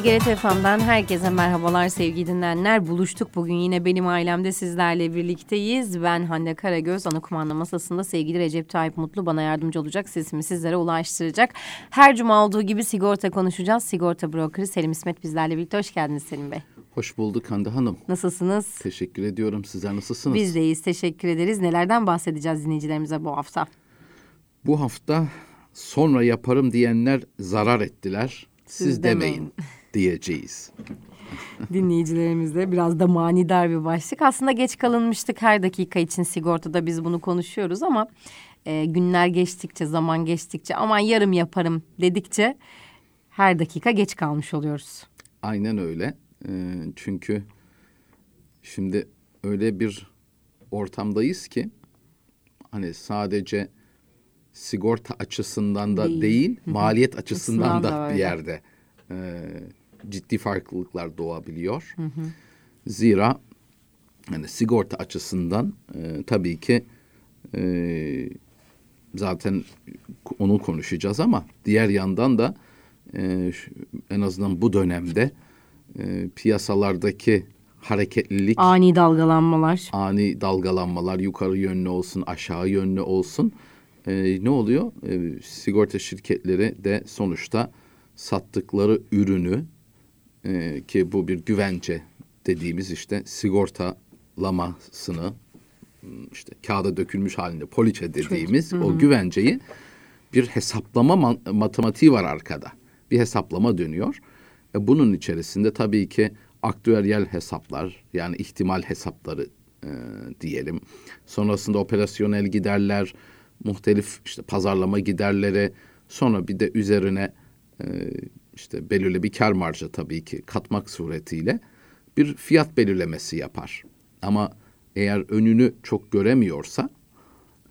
Sigaret FM'den herkese merhabalar sevgili dinleyenler. Buluştuk bugün yine benim ailemde sizlerle birlikteyiz. Ben Hande Karagöz, ana kumanda masasında sevgili Recep Tayyip Mutlu bana yardımcı olacak. Sesimi sizlere ulaştıracak. Her cuma olduğu gibi sigorta konuşacağız. Sigorta brokeri Selim İsmet bizlerle birlikte. Hoş geldiniz Selim Bey. Hoş bulduk Hande Hanım. Nasılsınız? Teşekkür ediyorum. Sizler nasılsınız? Biz deyiz. Teşekkür ederiz. Nelerden bahsedeceğiz dinleyicilerimize bu hafta? Bu hafta sonra yaparım diyenler zarar ettiler. Siz, Siz demeyin, demeyin. Diyeceğiz. dinleyicilerimizle biraz da manidar bir başlık. Aslında geç kalınmıştık her dakika için sigortada biz bunu konuşuyoruz ama e, günler geçtikçe zaman geçtikçe aman yarım yaparım dedikçe her dakika geç kalmış oluyoruz. Aynen öyle. Ee, çünkü şimdi öyle bir ortamdayız ki hani sadece sigorta açısından da Değil. değil, maliyet açısından Açısından da, da bir yerde e, ciddi farklılıklar doğabiliyor. Zira hani sigorta açısından e, tabii ki e, zaten onu konuşacağız ama diğer yandan da e, en azından bu dönemde e, piyasalardaki hareketlilik Ani dalgalanmalar. ani dalgalanmalar yukarı yönlü olsun aşağı yönlü olsun e, ne oluyor? E, sigorta şirketleri de sonuçta sattıkları ürünü e, ki bu bir güvence dediğimiz işte sigortalamasını m, işte kağıda dökülmüş halinde poliçe dediğimiz o güvenceyi bir hesaplama matematiği var arkada. Bir hesaplama dönüyor. E, bunun içerisinde tabii ki aktüeryel hesaplar yani ihtimal hesapları e, diyelim. Sonrasında operasyonel giderler, muhtelif işte pazarlama giderleri, sonra bir de üzerine e, işte belirli bir kar marjı tabii ki katmak suretiyle bir fiyat belirlemesi yapar. Ama eğer önünü çok göremiyorsa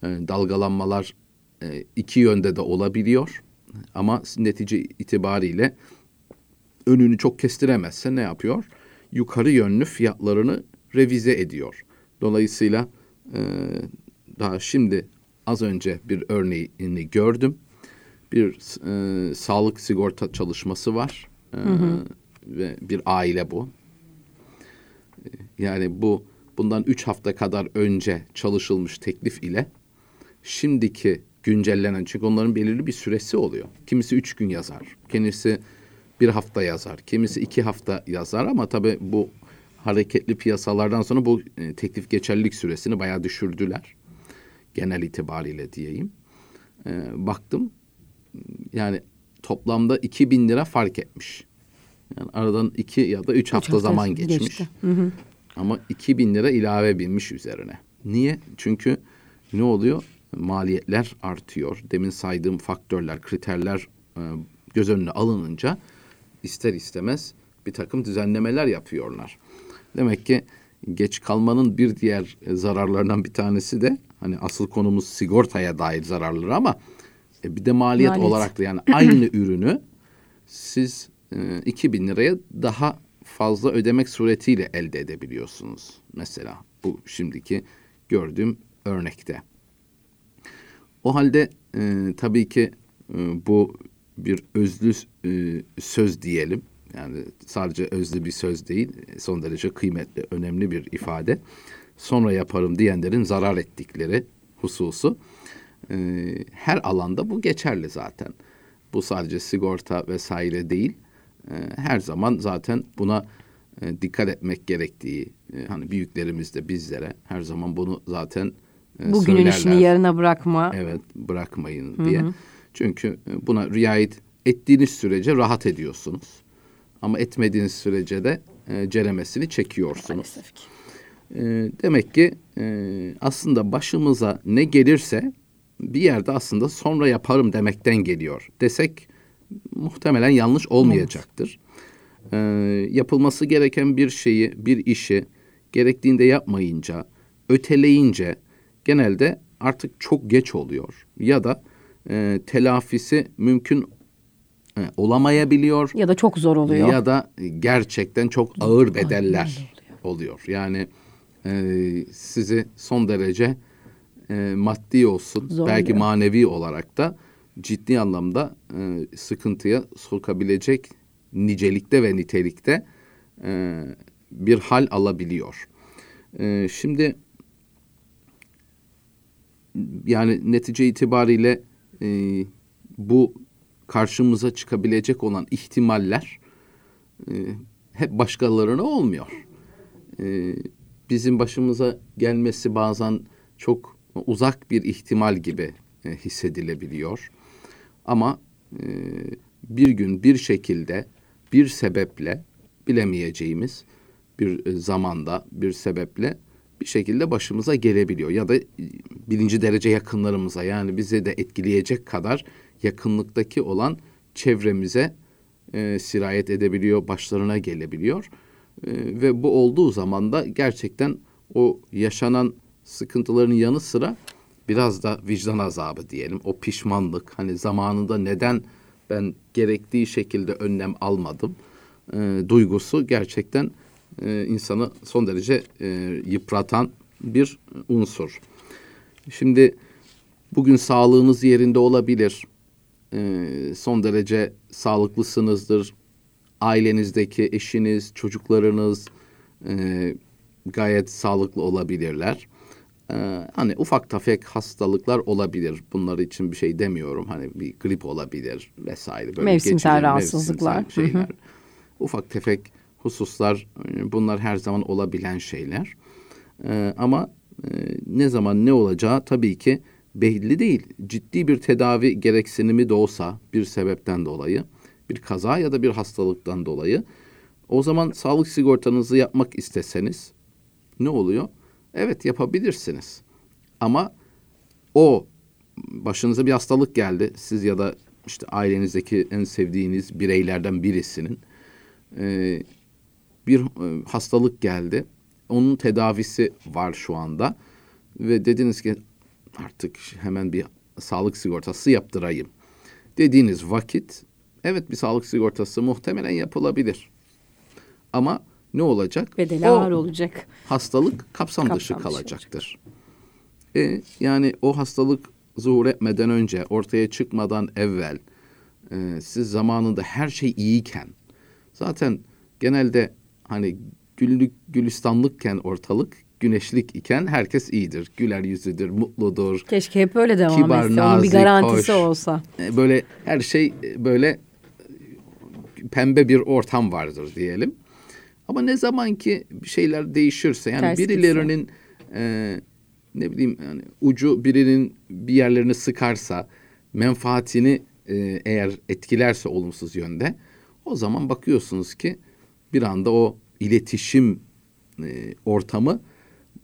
e, dalgalanmalar e, iki yönde de olabiliyor. Ama netice itibariyle önünü çok kestiremezse ne yapıyor? Yukarı yönlü fiyatlarını revize ediyor. Dolayısıyla e, daha şimdi az önce bir örneğini gördüm. Bir e, sağlık sigorta çalışması var E, ve bir aile bu. E, Yani bu bundan üç hafta kadar önce çalışılmış teklif ile şimdiki güncellenen çünkü onların belirli bir süresi oluyor. Kimisi üç gün yazar, kimisi bir hafta yazar, kimisi iki hafta yazar ama tabii bu hareketli piyasalardan sonra bu e, teklif geçerlilik süresini bayağı düşürdüler. Genel itibariyle diyeyim. E, baktım yani toplamda 2000 lira fark etmiş. Yani aradan iki ya da üç hafta hafta zaman geçmiş. geçti. Ama 2000 lira ilave binmiş üzerine. Niye? Çünkü ne oluyor? Maliyetler artıyor. Demin saydığım faktörler, kriterler e, göz önüne alınınca ister istemez bir takım düzenlemeler yapıyorlar. Demek ki geç kalmanın bir diğer zararlarından bir tanesi de hani asıl konumuz sigortaya dair zararları ama e, bir de maliyet, Maliyet. olarak da yani aynı ürünü siz e, 2000 liraya daha fazla ödemek suretiyle elde edebiliyorsunuz. Mesela bu şimdiki gördüğüm örnekte. O halde e, tabii ki e, bu bir özlü e, söz diyelim. Yani sadece özlü bir söz değil, son derece kıymetli, önemli bir ifade. Sonra yaparım diyenlerin zarar ettikleri hususu. E, her alanda bu geçerli zaten. Bu sadece sigorta vesaire değil. E, her zaman zaten buna e, dikkat etmek gerektiği, e, hani büyüklerimiz de bizlere her zaman bunu zaten e, Bugünün işini söylerler. yarına bırakma. Evet bırakmayın diye. Çünkü e, buna riayet ettiğiniz sürece rahat ediyorsunuz. Ama etmediğiniz sürece de e, ceremesini çekiyorsunuz. Maalesef ki. E, demek ki e, aslında başımıza ne gelirse bir yerde aslında sonra yaparım demekten geliyor desek muhtemelen yanlış olmayacaktır. E, yapılması gereken bir şeyi, bir işi gerektiğinde yapmayınca, öteleyince genelde artık çok geç oluyor. Ya da e, telafisi mümkün e, olamayabiliyor Ya da çok zor oluyor. ya da gerçekten çok ağır bedeller oluyor. Yani e, sizi son derece e, maddi olsun Zorluyor. belki manevi olarak da ciddi anlamda e, sıkıntıya sokabilecek nicelikte ve nitelikte e, bir hal alabiliyor. E, şimdi yani netice itibariyle e, bu karşımıza çıkabilecek olan ihtimaller e, hep başkalarına olmuyor. E, bizim başımıza gelmesi bazen çok uzak bir ihtimal gibi e, hissedilebiliyor. Ama e, bir gün bir şekilde bir sebeple bilemeyeceğimiz bir e, zamanda bir sebeple bir şekilde başımıza gelebiliyor ya da e, birinci derece yakınlarımıza yani bize de etkileyecek kadar yakınlıktaki olan çevremize e, sirayet edebiliyor, başlarına gelebiliyor. E, ve bu olduğu zaman da gerçekten o yaşanan sıkıntıların yanı sıra biraz da vicdan azabı diyelim. O pişmanlık hani zamanında neden ben gerektiği şekilde önlem almadım e, duygusu gerçekten e, insanı son derece e, yıpratan bir unsur. Şimdi bugün sağlığınız yerinde olabilir. E, son derece sağlıklısınızdır. Ailenizdeki eşiniz, çocuklarınız e, gayet sağlıklı olabilirler. Ee, hani ufak tefek hastalıklar olabilir. Bunlar için bir şey demiyorum. Hani bir grip olabilir vesaire. Böyle Mevsimsel rahatsızlıklar. mevsimsel şeyler. Ufak tefek hususlar e, bunlar her zaman olabilen şeyler. Ee, ama e, ne zaman ne olacağı tabii ki belli değil. Ciddi bir tedavi gereksinimi de olsa bir sebepten dolayı, bir kaza ya da bir hastalıktan dolayı o zaman sağlık sigortanızı yapmak isteseniz ne oluyor? Evet yapabilirsiniz. Ama o başınıza bir hastalık geldi. Siz ya da işte ailenizdeki en sevdiğiniz bireylerden birisinin e, bir e, hastalık geldi. Onun tedavisi var şu anda ve dediniz ki artık hemen bir sağlık sigortası yaptırayım. Dediğiniz vakit evet bir sağlık sigortası muhtemelen yapılabilir. Ama ne olacak? Bedeli O ağır olacak. hastalık kapsam, Kapsam dışı kalacaktır. E, yani o hastalık zuhur etmeden önce, ortaya çıkmadan evvel, e, siz zamanında her şey iyiyken, zaten genelde hani güllük gülistanlıkken ortalık, güneşlik iken herkes iyidir. Güler yüzüdür, mutludur. Keşke hep öyle devam Kibar, etse. Onun bir garantisi hoş. olsa. E, böyle her şey e, böyle pembe bir ortam vardır diyelim. Ama ne zaman ki şeyler değişirse yani Ters gitse. birilerinin e, ne bileyim yani ucu birinin bir yerlerini sıkarsa menfaatini e, eğer etkilerse olumsuz yönde o zaman bakıyorsunuz ki bir anda o iletişim e, ortamı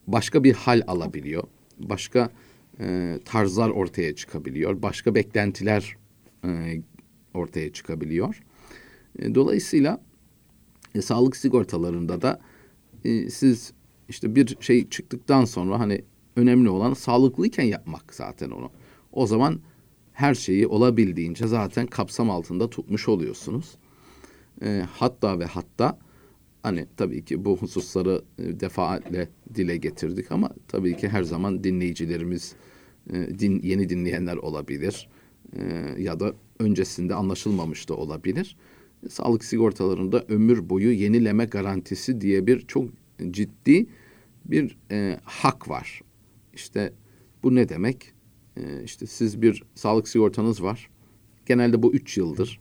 başka bir hal alabiliyor. Başka e, tarzlar ortaya çıkabiliyor. Başka beklentiler e, ortaya çıkabiliyor. E, dolayısıyla e, sağlık sigortalarında da e, siz işte bir şey çıktıktan sonra hani önemli olan sağlıklıyken yapmak zaten onu. O zaman her şeyi olabildiğince zaten kapsam altında tutmuş oluyorsunuz. E, hatta ve hatta hani tabii ki bu hususları e, defaatle dile getirdik ama tabii ki her zaman dinleyicilerimiz e, din, yeni dinleyenler olabilir E, ya da öncesinde anlaşılmamış da olabilir. Sağlık sigortalarında ömür boyu yenileme garantisi diye bir çok ciddi bir e, hak var. İşte bu ne demek? E, işte siz bir sağlık sigortanız var. Genelde bu üç yıldır.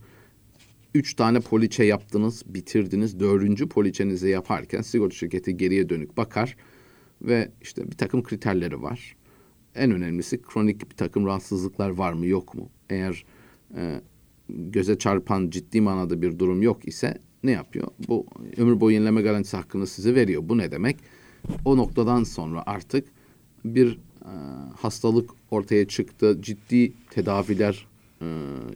Üç tane poliçe yaptınız, bitirdiniz. Dördüncü poliçenizi yaparken sigorta şirketi geriye dönük bakar ve işte bir takım kriterleri var. En önemlisi kronik bir takım rahatsızlıklar var mı yok mu? Eğer e, göze çarpan ciddi manada bir durum yok ise ne yapıyor? Bu ömür boyu yenileme garantisi hakkını size veriyor. Bu ne demek? O noktadan sonra artık bir e, hastalık ortaya çıktı, ciddi tedaviler e,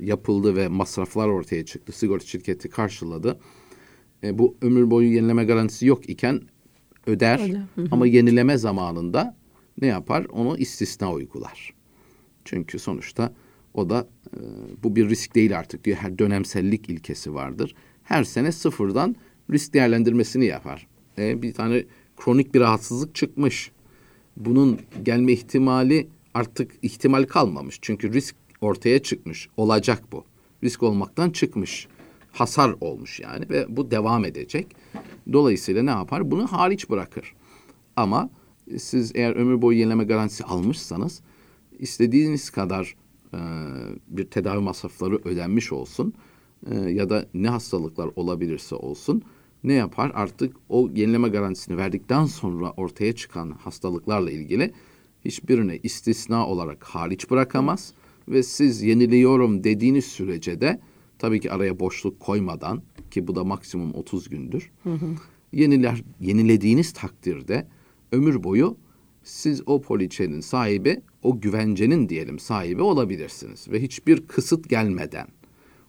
yapıldı ve masraflar ortaya çıktı. Sigorta şirketi karşıladı. E, bu ömür boyu yenileme garantisi yok iken öder Öyle, ama yenileme zamanında ne yapar? Onu istisna uygular. Çünkü sonuçta o da e, bu bir risk değil artık diyor. Her dönemsellik ilkesi vardır. Her sene sıfırdan risk değerlendirmesini yapar. E, bir tane kronik bir rahatsızlık çıkmış. Bunun gelme ihtimali artık ihtimal kalmamış. Çünkü risk ortaya çıkmış. Olacak bu. Risk olmaktan çıkmış. hasar olmuş yani ve bu devam edecek. Dolayısıyla ne yapar? Bunu hariç bırakır. Ama siz eğer ömür boyu yenileme garantisi almışsanız istediğiniz kadar e, bir tedavi masrafları ödenmiş olsun e, ya da ne hastalıklar olabilirse olsun ne yapar? Artık o yenileme garantisini verdikten sonra ortaya çıkan hastalıklarla ilgili hiçbirini istisna olarak hariç bırakamaz ve siz yeniliyorum dediğiniz sürece de tabii ki araya boşluk koymadan ki bu da maksimum 30 gündür. Yeniler yenilediğiniz takdirde ömür boyu siz o poliçenin sahibi, o güvencenin diyelim sahibi olabilirsiniz ve hiçbir kısıt gelmeden.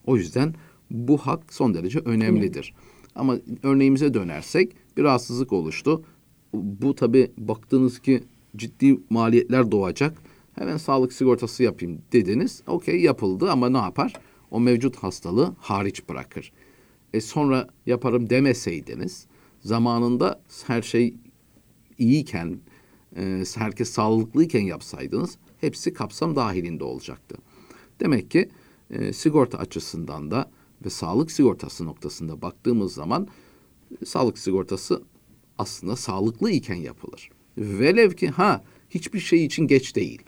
O yüzden bu hak son derece önemlidir. Ama örneğimize dönersek bir rahatsızlık oluştu. Bu tabii baktınız ki ciddi maliyetler doğacak. Hemen sağlık sigortası yapayım dediniz. Okey yapıldı ama ne yapar? O mevcut hastalığı hariç bırakır. E sonra yaparım demeseydiniz zamanında her şey iyiyken e, herkes sağlıklıyken yapsaydınız hepsi kapsam dahilinde olacaktı. Demek ki e, sigorta açısından da ve sağlık sigortası noktasında baktığımız zaman e, sağlık sigortası aslında sağlıklı iken yapılır. Velev ki ha hiçbir şey için geç değil.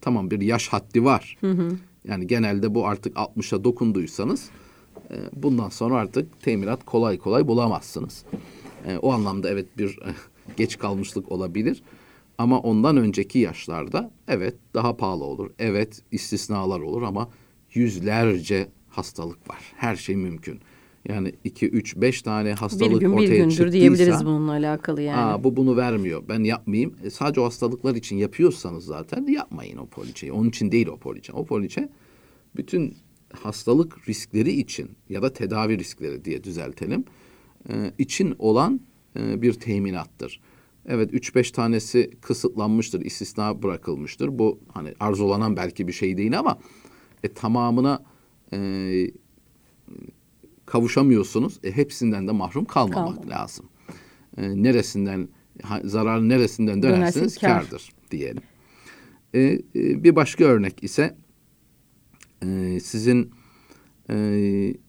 Tamam bir yaş haddi var. Hı hı. Yani genelde bu artık 60'a dokunduysanız e, bundan sonra artık teminat kolay kolay bulamazsınız. E, o anlamda evet bir e, geç kalmışlık olabilir. Ama ondan önceki yaşlarda evet daha pahalı olur. Evet istisnalar olur ama yüzlerce hastalık var. Her şey mümkün. Yani iki, üç, beş tane hastalık bir gün, ortaya bir gündür çıktıysa, diyebiliriz bununla alakalı yani. Aa, bu bunu vermiyor. Ben yapmayayım. E, sadece o hastalıklar için yapıyorsanız zaten yapmayın o poliçeyi. Onun için değil o poliçe. O poliçe bütün hastalık riskleri için ya da tedavi riskleri diye düzeltelim e, için olan e, bir teminattır. Evet 3-5 tanesi kısıtlanmıştır, istisna bırakılmıştır. Bu hani arzulanan belki bir şey değil ama e, tamamına e, kavuşamıyorsunuz. E, hepsinden de mahrum kalmamak Kalmamak. lazım. E, neresinden zarar neresinden Dönerseniz kâr. kârdır diyelim. E, e, bir başka örnek ise e, sizin e,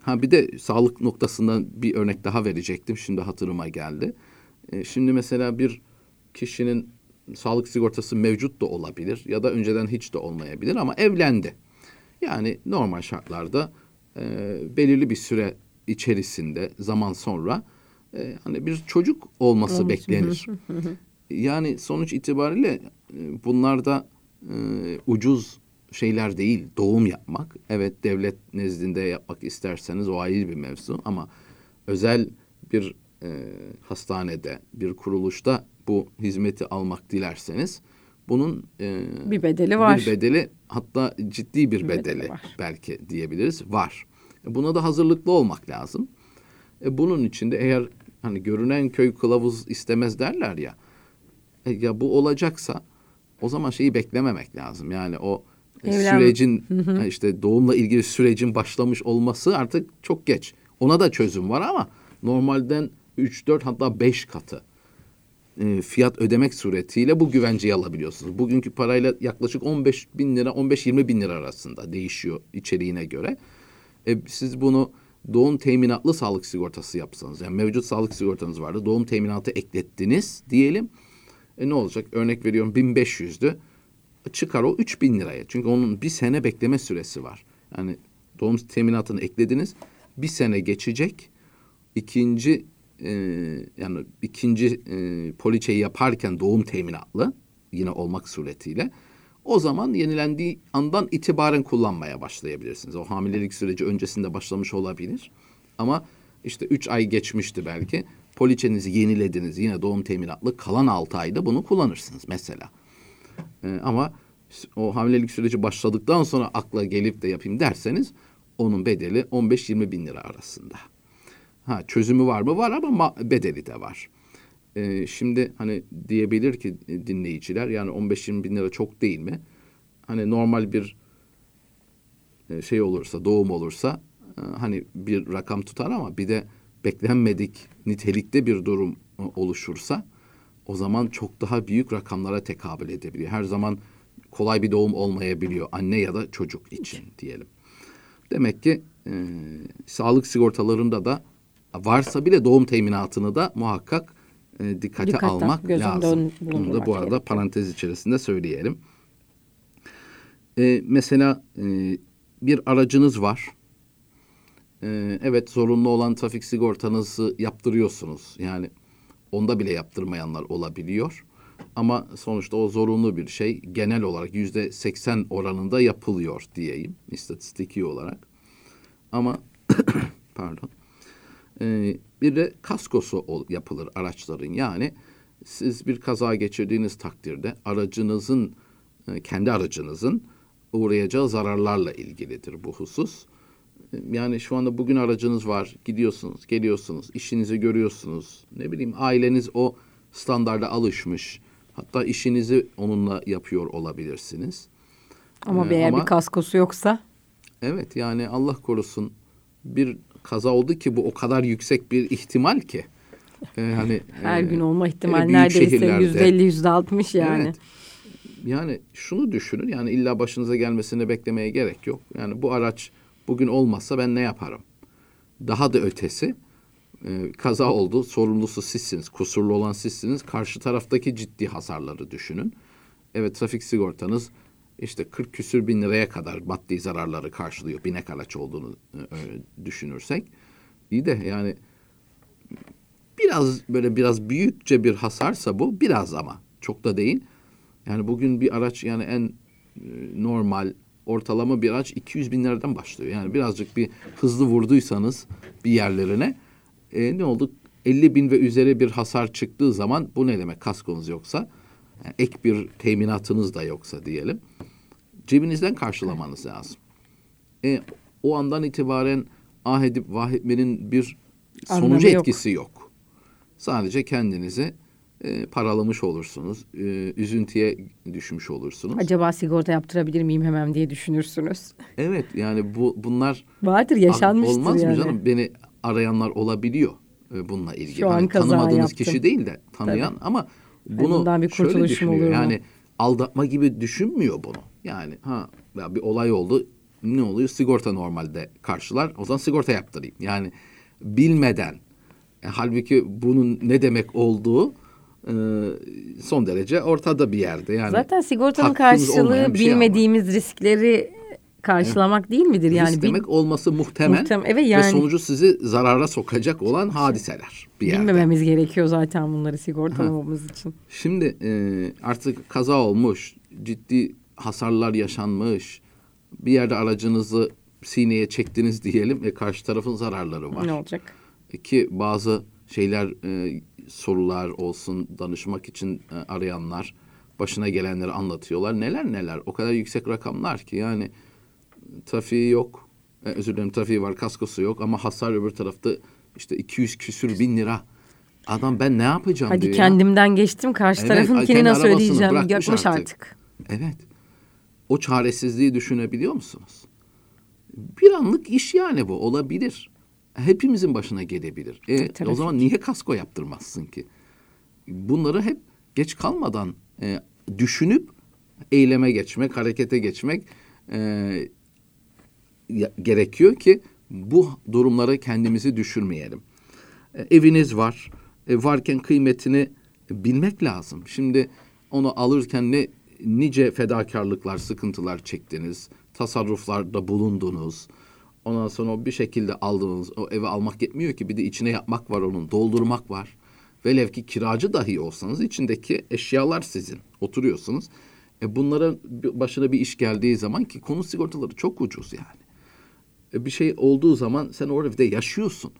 ha bir de sağlık noktasından bir örnek daha verecektim. Şimdi hatırıma geldi. E, şimdi mesela bir kişinin sağlık sigortası mevcut da olabilir ya da önceden hiç de olmayabilir ama evlendi. Yani normal şartlarda e, belirli bir süre içerisinde zaman sonra e, hani bir çocuk olması Olması. beklenir. yani sonuç itibariyle e, bunlar da e, ucuz şeyler değil. Doğum yapmak. Evet devlet nezdinde yapmak isterseniz o ayrı bir mevzu ama özel bir e, hastanede, bir kuruluşta bu hizmeti almak dilerseniz bunun e, Bir bedeli var. bir bedeli hatta ciddi bir Bir bedeli bedeli var. belki diyebiliriz var. E, Buna da hazırlıklı olmak lazım. E, bunun için de eğer hani görünen köy kılavuz istemez derler ya. E, ya bu olacaksa o zaman şeyi beklememek lazım. Yani o Evlen- sürecin işte doğumla ilgili sürecin başlamış olması artık çok geç. Ona da çözüm var ama normalden 3 4 hatta 5 katı e, fiyat ödemek suretiyle bu güvenceyi alabiliyorsunuz. Bugünkü parayla yaklaşık 15 bin lira 15-20 bin lira arasında değişiyor içeriğine göre. E, siz bunu doğum teminatlı sağlık sigortası yapsanız yani mevcut sağlık sigortanız vardı doğum teminatı eklettiniz diyelim. E, ne olacak örnek veriyorum 1500'dü çıkar o 3000 liraya. Çünkü onun bir sene bekleme süresi var. Yani doğum teminatını eklediniz bir sene geçecek ikinci e, yani ikinci e, poliçeyi yaparken doğum teminatlı yine olmak suretiyle o zaman yenilendiği andan itibaren kullanmaya başlayabilirsiniz. O hamilelik süreci öncesinde başlamış olabilir. Ama işte üç ay geçmişti belki. Poliçenizi yenilediniz yine doğum teminatlı kalan altı ayda bunu kullanırsınız mesela. Ee, ama o hamilelik süreci başladıktan sonra akla gelip de yapayım derseniz onun bedeli 15-20 bin lira arasında. Ha çözümü var mı? Var ama ma- bedeli de var. Ee, şimdi hani diyebilir ki dinleyiciler yani 15-20 bin lira çok değil mi? Hani normal bir e, şey olursa, doğum olursa e, hani bir rakam tutar ama bir de beklenmedik nitelikte bir durum e, oluşursa o zaman çok daha büyük rakamlara tekabül edebiliyor. Her zaman kolay bir doğum olmayabiliyor anne ya da çocuk için diyelim. Demek ki e, sağlık sigortalarında da varsa bile doğum teminatını da muhakkak e, dikkate Dikkatle, almak lazım. Bunu da bu arada gerekiyor. parantez içerisinde söyleyelim. E, mesela e, bir aracınız var. E, evet zorunlu olan trafik sigortanızı yaptırıyorsunuz. Yani onda bile yaptırmayanlar olabiliyor. Ama sonuçta o zorunlu bir şey. Genel olarak yüzde seksen oranında yapılıyor diyeyim istatistiki olarak. Ama pardon. Ee, bir de kaskosu ol- yapılır araçların. Yani siz bir kaza geçirdiğiniz takdirde aracınızın e, kendi aracınızın uğrayacağı zararlarla ilgilidir bu husus. E, Yani şu anda bugün aracınız var, gidiyorsunuz, geliyorsunuz, işinizi görüyorsunuz. Ne bileyim aileniz o standarda alışmış. Hatta işinizi onunla yapıyor olabilirsiniz. Ama Ee, eğer ama- bir kaskosu yoksa Evet yani Allah korusun bir kaza oldu ki bu o kadar yüksek bir ihtimal ki. Ee, hani her e, gün olma hele ihtimali neredeyse yüzde elli yüzde altmış yani. Evet. Yani şunu düşünün yani illa başınıza gelmesini beklemeye gerek yok. Yani bu araç bugün olmazsa ben ne yaparım? Daha da ötesi e, kaza oldu sorumlusu sizsiniz kusurlu olan sizsiniz karşı taraftaki ciddi hasarları düşünün. Evet trafik sigortanız işte 40 küsür bin liraya kadar maddi zararları karşılıyor binek araç olduğunu e, e, düşünürsek. İyi de yani biraz böyle biraz büyükçe bir hasarsa bu biraz ama çok da değil. Yani bugün bir araç yani en e, normal ortalama bir araç 200 bin liradan başlıyor. Yani birazcık bir hızlı vurduysanız bir yerlerine e, ne oldu? 50 bin ve üzeri bir hasar çıktığı zaman bu ne demek? Kaskonuz yoksa yani ek bir teminatınız da yoksa diyelim. Cebinizden karşılamanız lazım. E, o andan itibaren ah edip vah etmenin bir Anlamı sonucu yok. etkisi yok. Sadece kendinizi e, paralamış olursunuz. E, üzüntüye düşmüş olursunuz. Acaba sigorta yaptırabilir miyim hemen diye düşünürsünüz. Evet yani bu bunlar Vardır yaşanmıştır olmaz yani. mı canım? Beni arayanlar olabiliyor e, bununla ilgili. Şu an Hani tanımadığınız yaptım. kişi değil de tanıyan ama bunu bir şöyle düşünüyor. Yani aldatma gibi düşünmüyor bunu. Yani ha ya bir olay oldu. Ne oluyor? Sigorta normalde karşılar. O zaman sigorta yaptırayım. Yani bilmeden e, halbuki bunun ne demek olduğu e, son derece ortada bir yerde. Yani Zaten sigortanın olmayan karşılığı şey ama. bilmediğimiz riskleri karşılamak değil midir? Yani Risk demek olması muhtemel, Muhtem- evet ve yani- sonucu sizi zarara sokacak olan hadiseler bir yerde. bilmememiz gerekiyor zaten bunları sigortalamamız için. Şimdi e, artık kaza olmuş, ciddi hasarlar yaşanmış, bir yerde aracınızı sineye çektiniz diyelim ve karşı tarafın zararları var. Ne olacak? Ki bazı şeyler e, sorular olsun danışmak için e, arayanlar başına gelenleri anlatıyorlar. Neler neler o kadar yüksek rakamlar ki yani trafiği yok. E, özür dilerim trafiği var kaskosu yok ama hasar öbür tarafta işte 200 küsür bin lira. Adam ben ne yapacağım Hadi diyor ya. kendimden geçtim karşı Evet, tarafınkini nasıl ödeyeceğim? Yapmış artık. artık. Evet. O çaresizliği düşünebiliyor musunuz? Bir anlık iş yani bu olabilir. Hepimizin başına gelebilir. E, o zaman niye kasko yaptırmazsın ki? Bunları hep geç kalmadan e, düşünüp eyleme geçmek, harekete geçmek e, gerekiyor ki bu durumlara kendimizi düşürmeyelim. E, eviniz var. E, varken kıymetini bilmek lazım. Şimdi onu alırken ne nice fedakarlıklar, sıkıntılar çektiniz. Tasarruflarda bulundunuz. Ondan sonra bir şekilde aldınız. O eve almak yetmiyor ki bir de içine yapmak var onun. Doldurmak var. Velev ki kiracı dahi olsanız içindeki eşyalar sizin. Oturuyorsunuz. E bunlara bir- başına bir iş geldiği zaman ki konu sigortaları çok ucuz yani. E, bir şey olduğu zaman sen o evde yaşıyorsun.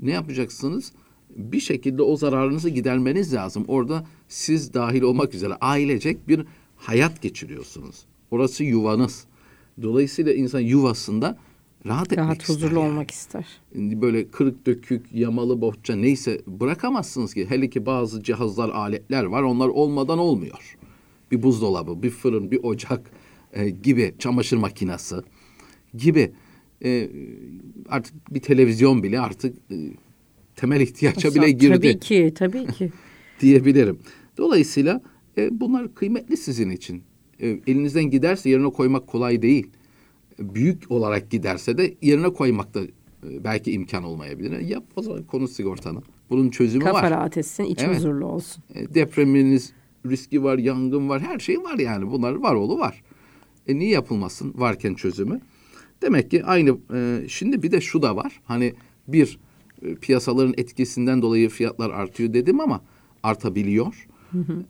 Ne yapacaksınız? Bir şekilde o zararınızı gidermeniz lazım. Orada siz dahil olmak üzere ailecek bir hayat geçiriyorsunuz. Orası yuvanız. Dolayısıyla insan yuvasında rahat etmek Rahat ister huzurlu yani. olmak ister. Böyle kırık dökük, yamalı bohça neyse bırakamazsınız ki. Hele ki bazı cihazlar, aletler var. Onlar olmadan olmuyor. Bir buzdolabı, bir fırın, bir ocak e, gibi, çamaşır makinesi gibi. E, artık bir televizyon bile artık e, temel ihtiyaca bile girdi Tabii ki, tabii ki. diyebilirim. Dolayısıyla e, bunlar kıymetli sizin için. E, elinizden giderse yerine koymak kolay değil. büyük olarak giderse de yerine koymakta e, belki imkan olmayabilir. Yap o zaman konut sigortanı. Bunun çözümü Kafa var. rahat etsin, iç Evet. huzurlu olsun. E, depreminiz riski var, yangın var, her şey var yani. Bunlar var oğlu var. E niye yapılmasın varken çözümü? Demek ki aynı e, şimdi bir de şu da var. Hani bir e, piyasaların etkisinden dolayı fiyatlar artıyor dedim ama artabiliyor.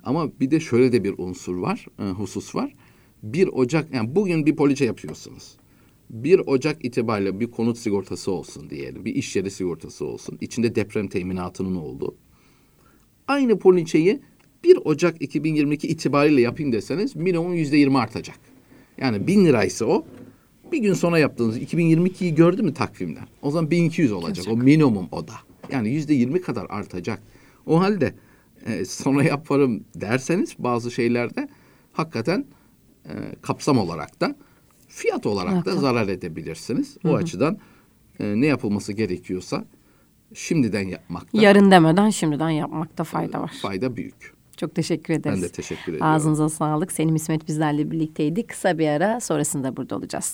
Ama bir de şöyle de bir unsur var, e, husus var. 1 Ocak yani bugün bir poliçe yapıyorsunuz. 1 Ocak itibariyle bir konut sigortası olsun diyelim. Bir iş yeri sigortası olsun. İçinde deprem teminatının olduğu. Aynı poliçeyi 1 Ocak 2022 itibariyle yapayım deseniz minimum yüzde yirmi artacak. Yani bin liraysa o bir gün sonra yaptığınız 2022'yi gördü mü takvimden? O zaman 1200 olacak. O minimum o da. Yani yüzde yirmi kadar artacak. O halde e, sonra yaparım derseniz bazı şeylerde hakikaten e, kapsam olarak da fiyat olarak da Evet. zarar edebilirsiniz. O açıdan e, ne yapılması gerekiyorsa şimdiden yapmakta Yarın demeden şimdiden yapmakta fayda var. fayda büyük. Çok teşekkür ederiz. Ben de teşekkür ediyorum. Ağzınıza sağlık. Selim İsmet bizlerle birlikteydi. Kısa bir ara sonrasında burada olacağız.